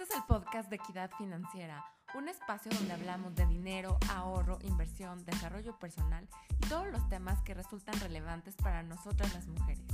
Este es el podcast de Equidad Financiera, un espacio donde hablamos de dinero, ahorro, inversión, desarrollo personal y todos los temas que resultan relevantes para nosotras las mujeres.